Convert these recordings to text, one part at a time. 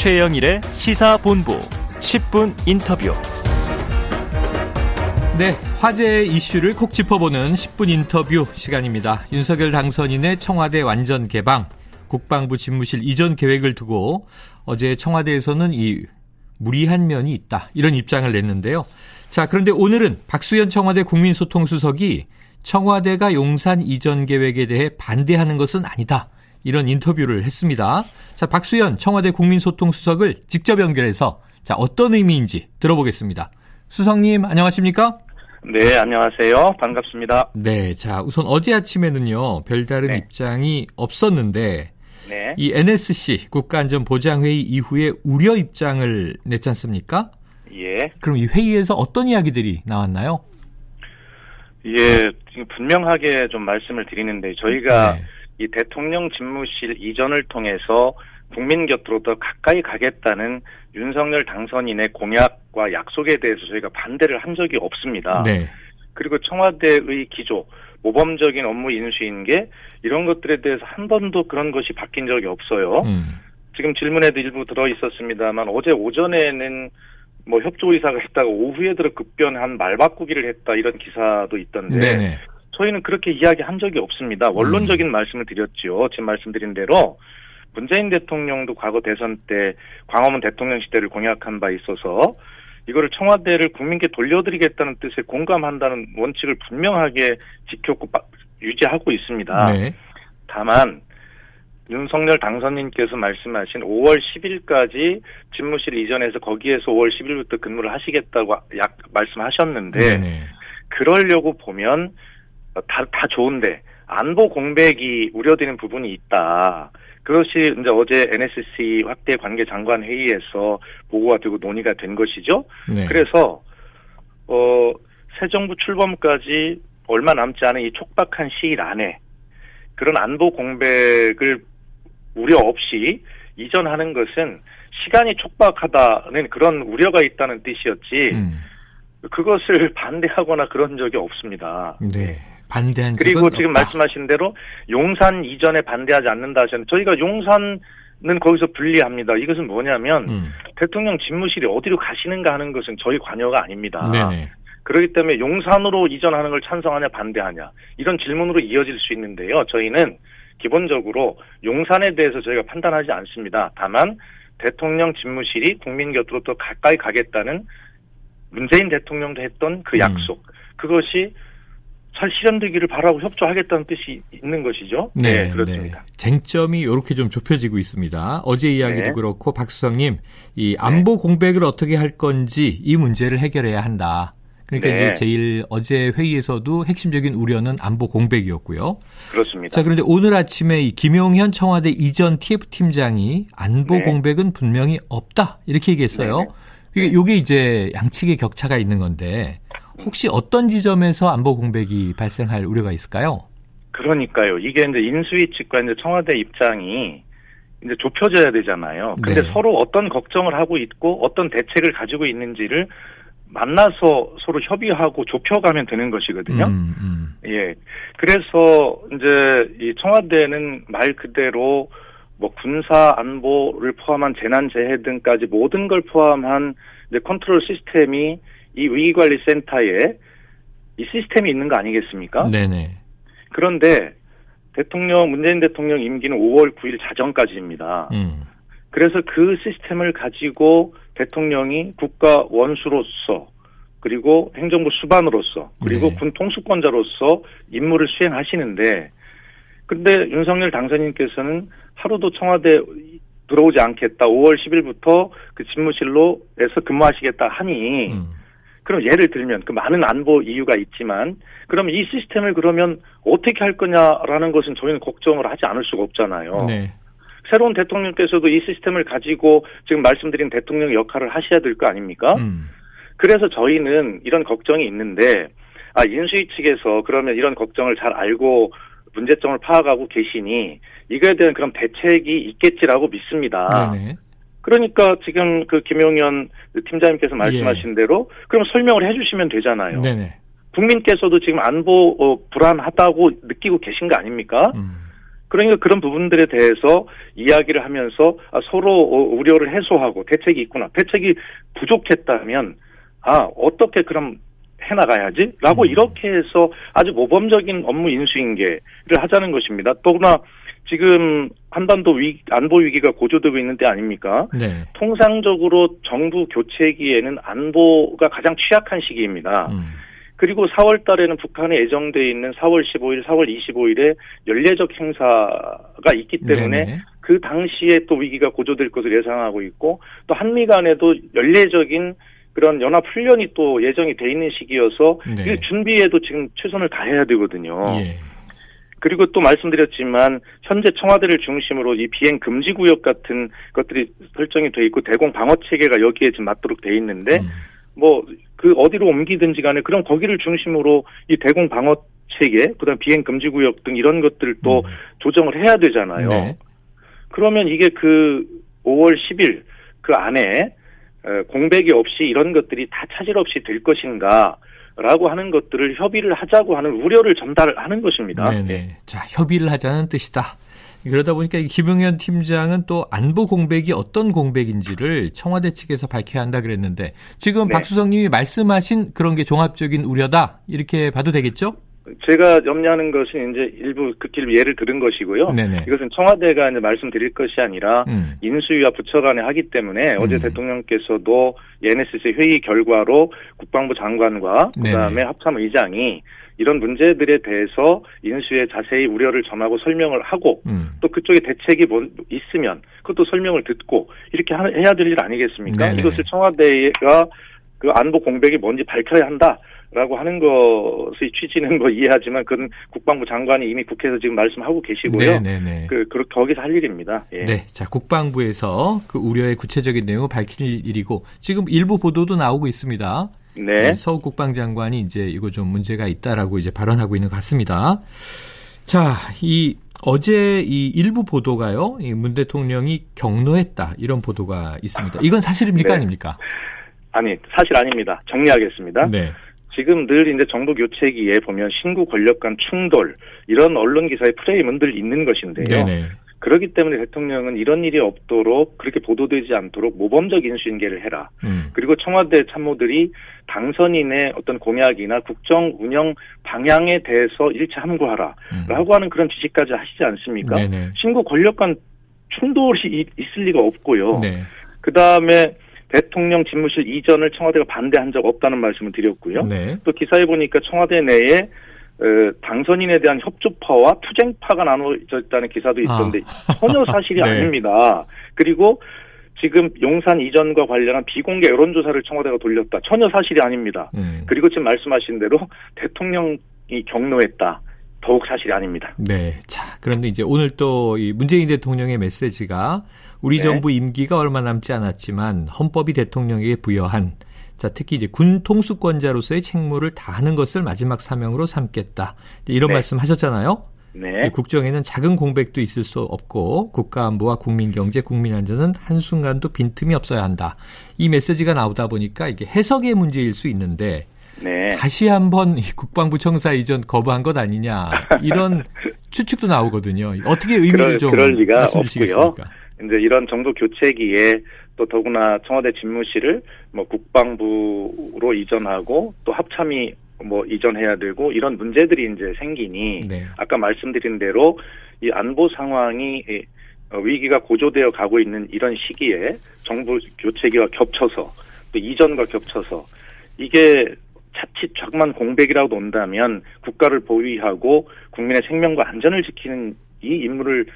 최영일의 시사본부 10분 인터뷰. 네, 화제 이슈를 콕 짚어보는 10분 인터뷰 시간입니다. 윤석열 당선인의 청와대 완전 개방, 국방부 집무실 이전 계획을 두고 어제 청와대에서는 이 무리한 면이 있다 이런 입장을 냈는데요. 자, 그런데 오늘은 박수현 청와대 국민소통수석이 청와대가 용산 이전 계획에 대해 반대하는 것은 아니다. 이런 인터뷰를 했습니다. 자, 박수현 청와대 국민소통수석을 직접 연결해서 자, 어떤 의미인지 들어보겠습니다. 수석님, 안녕하십니까? 네, 안녕하세요. 반갑습니다. 네, 자, 우선 어제 아침에는요, 별다른 네. 입장이 없었는데, 네. 이 NSC 국가안전보장회의 이후에 우려 입장을 냈지 않습니까? 예. 그럼 이 회의에서 어떤 이야기들이 나왔나요? 예, 지금 분명하게 좀 말씀을 드리는데 저희가 네. 이 대통령 집무실 이전을 통해서 국민 곁으로 더 가까이 가겠다는 윤석열 당선인의 공약과 약속에 대해서 저희가 반대를 한 적이 없습니다. 네. 그리고 청와대의 기조, 모범적인 업무 인수인 게 이런 것들에 대해서 한 번도 그런 것이 바뀐 적이 없어요. 음. 지금 질문에도 일부 들어 있었습니다만 어제 오전에는 뭐 협조 의사가 있다가 오후에 들어 급변한 말 바꾸기를 했다 이런 기사도 있던데 네네. 저희는 그렇게 이야기한 적이 없습니다. 원론적인 음. 말씀을 드렸죠. 지금 말씀드린 대로 문재인 대통령도 과거 대선 때 광화문 대통령 시대를 공약한 바 있어서 이거를 청와대를 국민께 돌려드리겠다는 뜻에 공감한다는 원칙을 분명하게 지켰고 빠- 유지하고 있습니다. 네. 다만 윤석열 당선인께서 말씀하신 5월 10일까지 집무실 이전해서 거기에서 5월 10일부터 근무를 하시겠다고 약 말씀하셨는데 네네. 그러려고 보면 다, 다 좋은데 안보 공백이 우려되는 부분이 있다. 그것이 이제 어제 NSC 확대 관계 장관 회의에서 보고가 되고 논의가 된 것이죠. 네. 그래서 어, 새 정부 출범까지 얼마 남지 않은 이 촉박한 시일 안에 그런 안보 공백을 우려 없이 이전하는 것은 시간이 촉박하다는 그런 우려가 있다는 뜻이었지 음. 그것을 반대하거나 그런 적이 없습니다. 네. 반대한 그리고 지금 없다. 말씀하신 대로 용산 이전에 반대하지 않는다 하셨는데 저희가 용산은 거기서 분리합니다. 이것은 뭐냐면 음. 대통령 집무실이 어디로 가시는가 하는 것은 저희 관여가 아닙니다. 네네. 그렇기 때문에 용산으로 이전하는 걸 찬성하냐 반대하냐 이런 질문으로 이어질 수 있는데요. 저희는 기본적으로 용산에 대해서 저희가 판단하지 않습니다. 다만 대통령 집무실이 국민 곁으로 더 가까이 가겠다는 문재인 대통령도 했던 그 음. 약속 그것이 잘 실현되기를 바라고 협조하겠다는 뜻이 있는 것이죠. 네, 그렇습니다. 네. 쟁점이 이렇게 좀 좁혀지고 있습니다. 어제 이야기도 네. 그렇고 박수성님 이 안보 공백을 어떻게 할 건지 이 문제를 해결해야 한다. 그러니까 네. 이제 제일 어제 회의에서도 핵심적인 우려는 안보 공백이었고요. 그렇습니다. 자, 그런데 오늘 아침에 이 김용현 청와대 이전 TF 팀장이 안보 네. 공백은 분명히 없다 이렇게 얘기했어요. 네, 이게 요게 이제 양측의 격차가 있는 건데 혹시 어떤 지점에서 안보 공백이 발생할 우려가 있을까요? 그러니까요. 이게 이제 인수위 측과 이제 청와대 입장이 이제 좁혀져야 되잖아요. 근데 네. 서로 어떤 걱정을 하고 있고 어떤 대책을 가지고 있는지를 만나서 서로 협의하고 좁혀가면 되는 것이거든요. 음, 음. 예. 그래서 이제 이 청와대는 말 그대로 뭐 군사 안보를 포함한 재난 재해 등까지 모든 걸 포함한 이제 컨트롤 시스템이 이 위기관리센터에 이 시스템이 있는 거 아니겠습니까? 네네. 그런데 대통령 문재인 대통령 임기는 5월 9일 자정까지입니다. 음. 그래서 그 시스템을 가지고 대통령이 국가 원수로서 그리고 행정부 수반으로서 그리고 네. 군 통수권자로서 임무를 수행하시는데 근데 윤석열 당선인께서는 하루도 청와대 들어오지 않겠다. 5월 10일부터 그 집무실로에서 근무하시겠다 하니 음. 그럼 예를 들면 그 많은 안보 이유가 있지만 그럼 이 시스템을 그러면 어떻게 할 거냐라는 것은 저희는 걱정을 하지 않을 수가 없잖아요. 네. 새로운 대통령께서도 이 시스템을 가지고 지금 말씀드린 대통령 역할을 하셔야 될 거 아닙니까? 음. 그래서 저희는 이런 걱정이 있는데 아 인수위 측에서 그러면 이런 걱정을 잘 알고 문제점을 파악하고 계시니 이거에 대한 그런 대책이 있겠지라고 믿습니다. 네네. 그러니까 지금 그 김용현 팀장님께서 말씀하신 대로 그럼 설명을 해주시면 되잖아요. 네네. 국민께서도 지금 안보 어, 불안하다고 느끼고 계신 거 아닙니까? 음. 그러니까 그런 부분들에 대해서 이야기를 하면서 아, 서로 어, 우려를 해소하고 대책이 있구나. 대책이 부족했다면 아 어떻게 그럼 해나가야지? 라고 음. 이렇게 해서 아주 모범적인 업무 인수인계를 하자는 것입니다. 또나 지금 한반도 위, 안보 위기가 고조되고 있는 때 아닙니까? 네. 통상적으로 정부 교체기에는 안보가 가장 취약한 시기입니다. 음. 그리고 4월 달에는 북한에 예정돼 있는 4월 15일, 4월 25일에 연례적 행사가 있기 때문에 네네. 그 당시에 또 위기가 고조될 것을 예상하고 있고 또 한미 간에도 연례적인 그런 연합 훈련이 또 예정이 돼 있는 시기여서 네. 이 준비에도 지금 최선을 다해야 되거든요. 예. 그리고 또 말씀드렸지만 현재 청와대를 중심으로 이 비행 금지 구역 같은 것들이 설정이 돼 있고 대공 방어 체계가 여기에 지금 맞도록 돼 있는데 음. 뭐그 어디로 옮기든지 간에 그럼 거기를 중심으로 이 대공 방어 체계 그다음 비행 금지 구역 등 이런 것들도 음. 조정을 해야 되잖아요. 네. 그러면 이게 그 5월 10일 그 안에 어, 공백이 없이 이런 것들이 다 차질 없이 될 것인가 라고 하는 것들을 협의를 하자고 하는 우려를 전달하는 것입니다. 네네. 자, 협의를 하자는 뜻이다. 그러다 보니까 이 김용현 팀장은 또 안보 공백이 어떤 공백인지를 청와대 측에서 밝혀야 한다 그랬는데 지금 네. 박수성 님이 말씀하신 그런 게 종합적인 우려다. 이렇게 봐도 되겠죠? 제가 염려하는 것은 이제 일부 극히 예를 들은 것이고요. 네네. 이것은 청와대가 이제 말씀드릴 것이 아니라 음. 인수위와 부처 간에 하기 때문에 어제 음. 대통령께서도 NSC 회의 결과로 국방부 장관과 그다음에 네네. 합참 의장이 이런 문제들에 대해서 인수위에 자세히 우려를 전하고 설명을 하고 음. 또 그쪽에 대책이 뭐 있으면 그것도 설명을 듣고 이렇게 하- 해야 될 일 아니겠습니까? 네네. 이것을 청와대가 그 안보 공백이 뭔지 밝혀야 한다라고 하는 것의 취지는 뭐 이해하지만 그건 국방부 장관이 이미 국회에서 지금 말씀하고 계시고요. 네네네. 그, 그 거기서 할 일입니다. 예. 네. 자, 국방부에서 그 우려의 구체적인 내용을 밝힐 일이고 지금 일부 보도도 나오고 있습니다. 네. 서욱 국방장관이 이제 이거 좀 문제가 있다라고 이제 발언하고 있는 것 같습니다. 자, 이 어제 이 일부 보도가요. 이문 대통령이 경로했다 이런 보도가 있습니다. 이건 사실입니까 네. 아닙니까? 아니 사실 아닙니다. 정리하겠습니다. 네. 지금 늘 이제 정부 교체기에 보면 신구 권력 간 충돌 이런 언론 기사의 프레임은 늘 있는 것인데요. 네네. 그렇기 때문에 대통령은 이런 일이 없도록 그렇게 보도되지 않도록 모범적 인수인계를 해라. 음. 그리고 청와대 참모들이 당선인의 어떤 공약이나 국정 운영 방향에 대해서 일치 함구하라. 음. 라고 하는 그런 지시까지 하시지 않습니까? 네네. 신구 권력 간 충돌이 이- 있을 리가 없고요. 네. 그 다음에 대통령 집무실 이전을 청와대가 반대한 적 없다는 말씀을 드렸고요. 네. 또 기사에 보니까 청와대 내에 어, 당선인에 대한 협조파와 투쟁파가 나눠져 있다는 기사도 있었는데 전혀 사실이 네. 아닙니다. 그리고 지금 용산 이전과 관련한 비공개 여론조사를 청와대가 돌렸다. 전혀 사실이 아닙니다. 음. 그리고 지금 말씀하신 대로 대통령이 경로했다. 더욱 사실이 아닙니다. 네. 자, 그런데 이제 오늘 또 이 문재인 대통령의 메시지가 우리 네. 정부 임기가 얼마 남지 않았지만 헌법이 대통령에게 부여한 자, 특히 이제 군 통수권자로서의 책무를 다하는 것을 마지막 사명으로 삼겠다. 이런 네. 말씀 하셨잖아요. 네. 이 국정에는 작은 공백도 있을 수 없고 국가 안보와 국민 경제, 국민 안전은 한순간도 빈틈이 없어야 한다. 이 메시지가 나오다 보니까 이게 해석의 문제일 수 있는데 네. 다시 한번 이 국방부 청사 이전 거부한 것 아니냐 이런 추측도 나오거든요. 어떻게 의미를 그럴- 좀 그럴 리가 말씀 없고요. 이제 이런 정부 교체기에 또 더구나 청와대 집무실을 뭐 국방부로 이전하고 또 합참이 뭐 이전해야 되고 이런 문제들이 이제 생기니 네. 아까 말씀드린 대로 이 안보 상황이 이, 어, 위기가 고조되어 가고 있는 이런 시기에 정부 교체기와 겹쳐서 또 이전과 겹쳐서 이게 자칫 작만 공백이라고 논다면 국가를 보위하고 국민의 생명과 안전을 지키는 이 임무를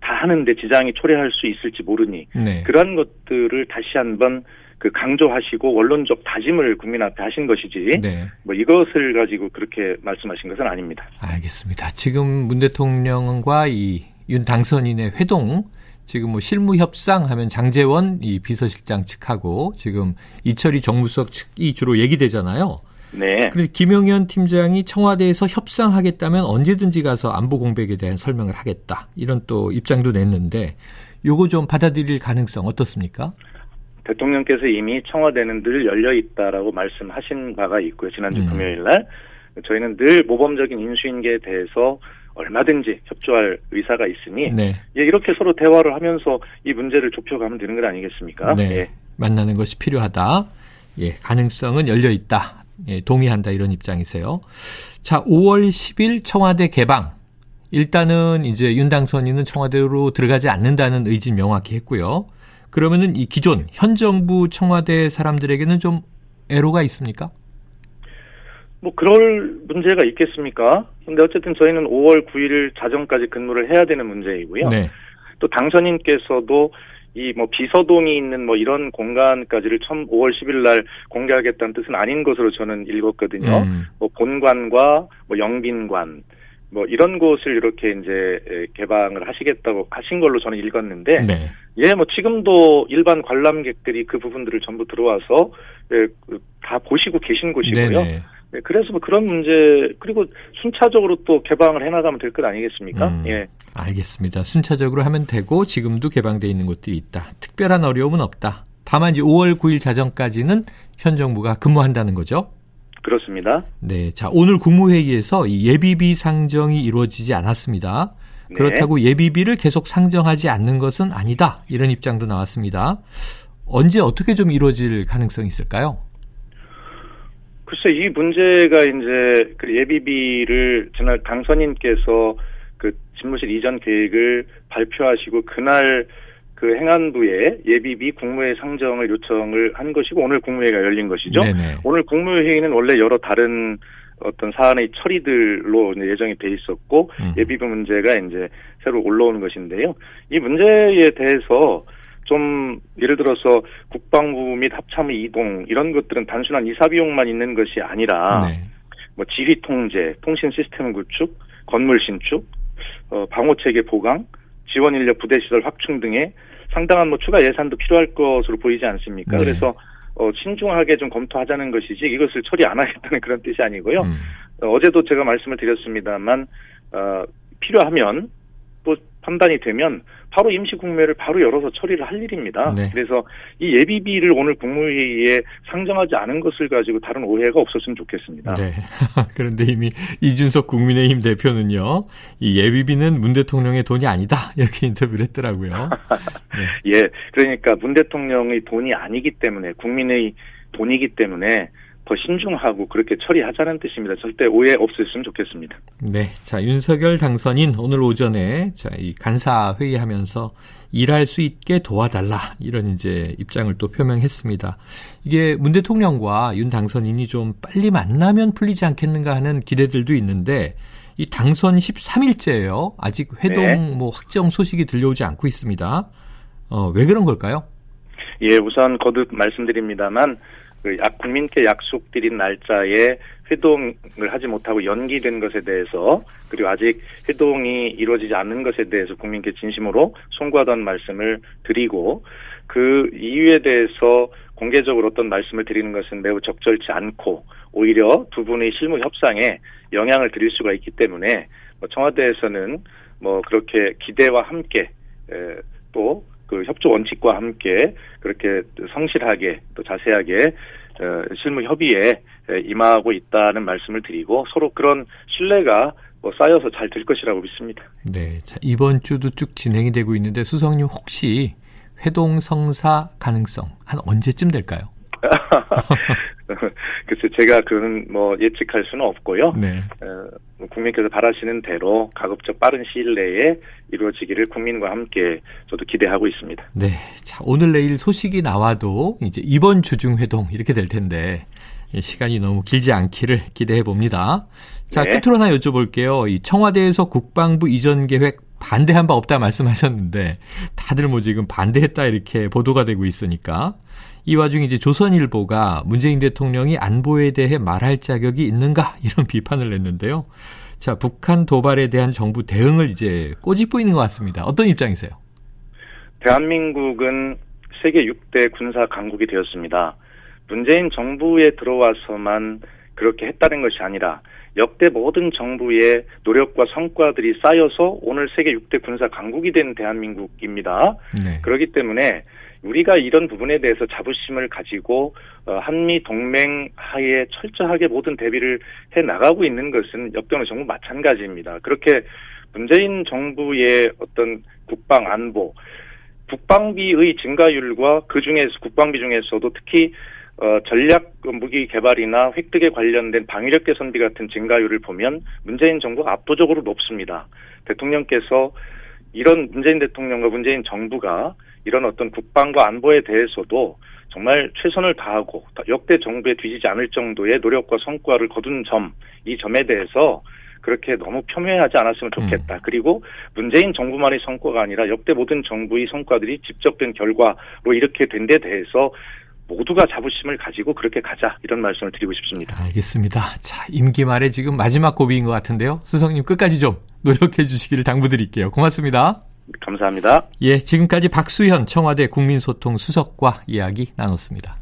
다 하는데 지장이 초래할 수 있을지 모르니 네. 그러한 것들을 다시 한번 그 강조하시고 원론적 다짐을 국민 앞에 하신 것이지 네. 뭐 이것을 가지고 그렇게 말씀하신 것은 아닙니다. 알겠습니다. 지금 문 대통령과 이 윤 당선인의 회동 지금 뭐 실무 협상하면 장재원 이 비서실장 측하고 지금 이철희 정무수석 측이 주로 얘기되잖아요. 네. 그런데 김용현 팀장이 청와대에서 협상하겠다면 언제든지 가서 안보 공백에 대한 설명을 하겠다. 이런 또 입장도 냈는데 요거 좀 받아들일 가능성 어떻습니까? 대통령께서 이미 청와대는 늘 열려 있다라고 말씀하신 바가 있고요. 지난주 음. 금요일 날 저희는 늘 모범적인 인수인계에 대해서 얼마든지 협조할 의사가 있으니 네. 예, 이렇게 서로 대화를 하면서 이 문제를 좁혀가면 되는 것 아니겠습니까? 네. 예. 만나는 것이 필요하다. 예, 가능성은 열려 있다. 예, 동의한다 이런 입장이세요. 자, 5월 10일 청와대 개방. 일단은 이제 윤 당선인은 청와대로 들어가지 않는다는 의지 명확히 했고요. 그러면은 이 기존 현 정부 청와대 사람들에게는 좀 애로가 있습니까? 뭐 그럴 문제가 있겠습니까? 근데 어쨌든 저희는 5월 9일 자정까지 근무를 해야 되는 문제이고요. 네. 또 당선인께서도 이 뭐 비서동이 있는 뭐 이런 공간까지를 처음 5월 10일 날 공개하겠다는 뜻은 아닌 것으로 저는 읽었거든요. 음, 뭐 본관과 뭐 영빈관 뭐 이런 곳을 이렇게 이제 개방을 하시겠다고 하신 걸로 저는 읽었는데 네. 예, 뭐 지금도 일반 관람객들이 그 부분들을 전부 들어와서 예, 그다 보시고 계신 곳이고요. 네네. 네, 그래서 뭐 그런 문제 그리고 순차적으로 또 개방을 해나가면 될 것 아니겠습니까? 음. 예, 알겠습니다. 순차적으로 하면 되고 지금도 개방돼 있는 곳들이 있다. 특별한 어려움은 없다. 다만 이제 5월 9일 자정까지는 현 정부가 근무한다는 거죠. 그렇습니다. 네. 자, 오늘 국무회의에서 이 예비비 상정이 이루어지지 않았습니다. 네. 그렇다고 예비비를 계속 상정하지 않는 것은 아니다. 이런 입장도 나왔습니다. 언제 어떻게 좀 이루어질 가능성이 있을까요? 글쎄 이 문제가 이제 그 예비비를 지난 당선인께서 그 집무실 이전 계획을 발표하시고 그날 그 행안부에 예비비 국무회의 상정을 요청을 한 것이고 오늘 국무회의가 열린 것이죠. 네네. 오늘 국무회의는 원래 여러 다른 어떤 사안의 처리들로 예정이 돼 있었고 음. 예비비 문제가 이제 새로 올라오는 것인데요. 이 문제에 대해서 좀 예를 들어서 국방부 및 합참의 이동 이런 것들은 단순한 이사 비용만 있는 것이 아니라 네. 뭐 지휘 통제, 통신 시스템 구축, 건물 신축, 어, 방호 체계 보강, 지원 인력 부대 시설 확충 등의 상당한 뭐 추가 예산도 필요할 것으로 보이지 않습니까? 네. 그래서 어, 신중하게 좀 검토하자는 것이지 이것을 처리 안 하겠다는 그런 뜻이 아니고요. 음. 어, 제도 제가 말씀을 드렸습니다만 어, 필요하면 또 판단이 되면 바로 임시국무회를 바로 열어서 처리를 할 일입니다. 네. 그래서 이 예비비를 오늘 국무회의에 상정하지 않은 것을 가지고 다른 오해가 없었으면 좋겠습니다. 네. 그런데 이미 이준석 국민의힘 대표는요, 이 예비비는 문 대통령의 돈이 아니다. 이렇게 인터뷰를 했더라고요. 예, 그러니까 문 대통령의 돈이 아니기 때문에 국민의 돈이기 때문에 더 신중하고 그렇게 처리하자는 뜻입니다. 절대 오해 없었으면 좋겠습니다. 네. 자, 윤석열 당선인 오늘 오전에 자, 이 간사 회의하면서 일할 수 있게 도와달라. 이런 이제 입장을 또 표명했습니다. 이게 문 대통령과 윤 당선인이 좀 빨리 만나면 풀리지 않겠는가 하는 기대들도 있는데 이 당선 13일째예요. 아직 회동 네. 뭐 확정 소식이 들려오지 않고 있습니다. 어, 왜 그런 걸까요? 예, 우선 거듭 말씀드립니다만 그 약, 국민께 약속드린 날짜에 회동을 하지 못하고 연기된 것에 대해서 그리고 아직 회동이 이루어지지 않는 것에 대해서 국민께 진심으로 송구하다는 말씀을 드리고 그 이유에 대해서 공개적으로 어떤 말씀을 드리는 것은 매우 적절치 않고 오히려 두 분의 실무 협상에 영향을 드릴 수가 있기 때문에 뭐 청와대에서는 뭐 그렇게 기대와 함께 또 그 협조 원칙과 함께 그렇게 성실하게 또 자세하게 어, 실무 협의에 임하고 있다는 말씀을 드리고 서로 그런 신뢰가 뭐 쌓여서 잘 될 것이라고 믿습니다. 네. 자, 이번 주도 쭉 진행이 되고 있는데 수석님 혹시 회동 성사 가능성 한 언제쯤 될까요? 글쎄 제가 그는 뭐 예측할 수는 없고요. 네. 어, 국민께서 바라시는 대로 가급적 빠른 시일 내에 이루어지기를 국민과 함께 저도 기대하고 있습니다. 네. 자, 오늘 내일 소식이 나와도 이제 이번 주중 회동 이렇게 될 텐데 예, 시간이 너무 길지 않기를 기대해 봅니다. 자, 네. 끝으로 하나 여쭤볼게요. 이 청와대에서 국방부 이전 계획 반대한 바 없다 말씀하셨는데 다들 뭐 지금 반대했다 이렇게 보도가 되고 있으니까 이 와중에 이제 조선일보가 문재인 대통령이 안보에 대해 말할 자격이 있는가 이런 비판을 냈는데요. 자, 북한 도발에 대한 정부 대응을 이제 꼬집고 있는 것 같습니다. 어떤 입장이세요? 대한민국은 세계 6대 군사 강국이 되었습니다. 문재인 정부에 들어와서만 그렇게 했다는 것이 아니라 역대 모든 정부의 노력과 성과들이 쌓여서 오늘 세계 6대 군사 강국이 된 대한민국입니다. 네. 그렇기 때문에 우리가 이런 부분에 대해서 자부심을 가지고 어, 한미 동맹 하에 철저하게 모든 대비를 해 나가고 있는 것은 어느 정부 마찬가지입니다. 그렇게 문재인 정부의 어떤 국방 안보 국방비의 증가율과 그 중에서 국방비 중에서도 특히 어, 전략 무기 개발이나 획득에 관련된 방위력 개선비 같은 증가율을 보면 문재인 정부가 압도적으로 높습니다. 대통령께서 이런 문재인 대통령과 문재인 정부가 이런 어떤 국방과 안보에 대해서도 정말 최선을 다하고 역대 정부에 뒤지지 않을 정도의 노력과 성과를 거둔 점, 이 점에 대해서 그렇게 너무 폄훼하지 않았으면 좋겠다. 음. 그리고 문재인 정부만의 성과가 아니라 역대 모든 정부의 성과들이 직접된 결과로 이렇게 된 데 대해서 모두가 자부심을 가지고 그렇게 가자 이런 말씀을 드리고 싶습니다. 알겠습니다. 자 임기 말에 지금 마지막 고비인 것 같은데요. 수석님 끝까지 좀 노력해 주시기를 당부드릴게요. 고맙습니다. 감사합니다. 예, 지금까지 박수현 청와대 국민소통 수석과 이야기 나눴습니다.